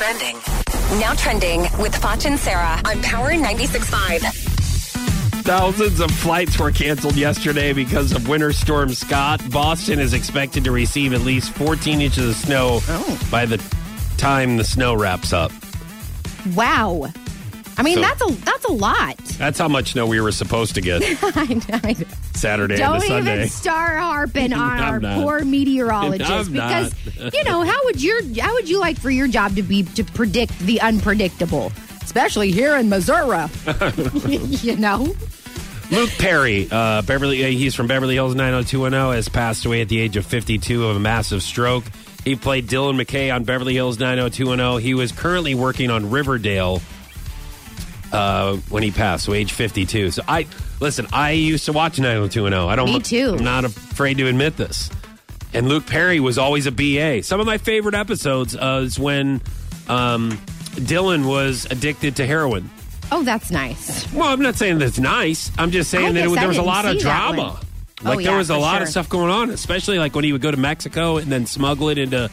trending. Now trending with Foch and Sarah on Power 96.5. Thousands of flights were canceled yesterday because of Winter Storm Scott. Boston is expected to receive at least 14 inches of snow oh. by the time the snow wraps up. Wow. I mean, So- that's a that's a lot. That's how much snow we were supposed to get I know, I know. Saturday Don't and Sunday. even start harping on our not. poor meteorologist because you know how would your how would you like for your job to be to predict the unpredictable, especially here in Missouri? you know. Luke Perry, uh, Beverly, uh, he's from Beverly Hills 90210, has passed away at the age of 52 of a massive stroke. He played Dylan McKay on Beverly Hills 90210. He was currently working on Riverdale uh, when he passed, so age 52. So I listen. I used to watch 90210. I don't. Me too. I'm not afraid to admit this. And Luke Perry was always a BA. Some of my favorite episodes uh, is when um, Dylan was addicted to heroin. Oh, that's nice. Well, I'm not saying that's nice. I'm just saying I that it, guess was- I there was a lot of drama. Like Oh, there was a lot sure. of stuff going on, especially like when he would go to Mexico and then smuggle it into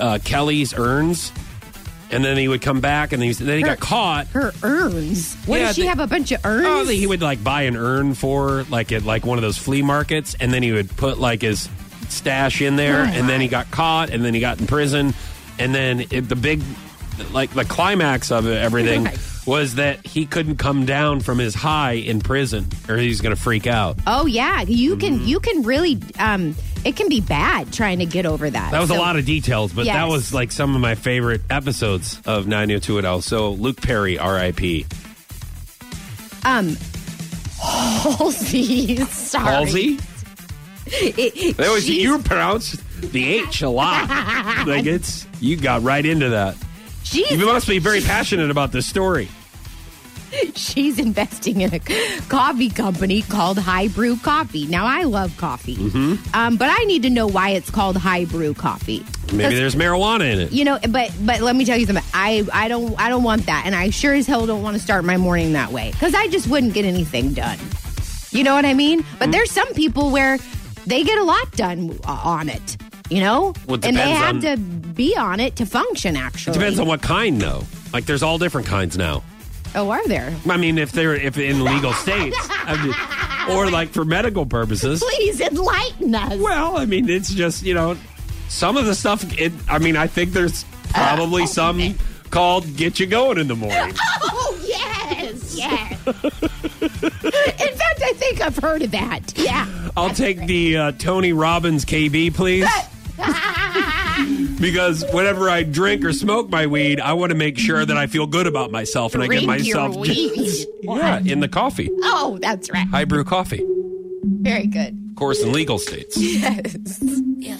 uh, Kelly's urns, and then he would come back and then he, then he got caught. Her urns. What Yeah, does she they- have? A bunch of urns. Oh, he would like buy an urn for like at like one of those flea markets, and then he would put like his stash in there, Oh, and then he got caught, and then he got in prison, and then it, the big, like the climax of it, everything Right. was that he couldn't come down from his high in prison, or he's going to freak out. Oh yeah, you can Mm-hmm. you can really um it can be bad trying to get over that. That was a lot of details, but that was like some of my favorite episodes of 90210. So Luke Perry, R.I.P. um Halsey. Sorry. Halsey. It- That was you pronounced the H a lot. like it's you got right into that. she's, You must be very passionate about this story. she's investing in a coffee company called High Brew Coffee. Now I love coffee, Mm-hmm. um, but I need to know why it's called High Brew Coffee. Maybe there's marijuana in it. you know, but but let me tell you something. I I don't I don't want that, and I sure as hell don't want to start my morning that way because I just wouldn't get anything done. You know what I mean? Mm-hmm. But there's some people where they get a lot done uh, on it. You know, Well, it and they have on- to be on it to function. Actually, it Depends on what kind, though. Like there's all different kinds now. Oh, are there? I mean, if they're if in legal states, I mean, or like for medical purposes. Please enlighten us. Well, I mean, it's just you know, some of the stuff. It, I mean, I think there's probably some called "get you going" in the morning. Oh yes, yes. In fact, I think I've heard of that. Yeah. I'll take the uh, Tony Robbins KB, please. Because whenever I drink or smoke my weed, I want to make sure that I feel good about myself and I give Drink your myself weed. yeah in the coffee, Oh, that's right. high brew coffee, Very good. of course, in legal states. Yes. Yeah.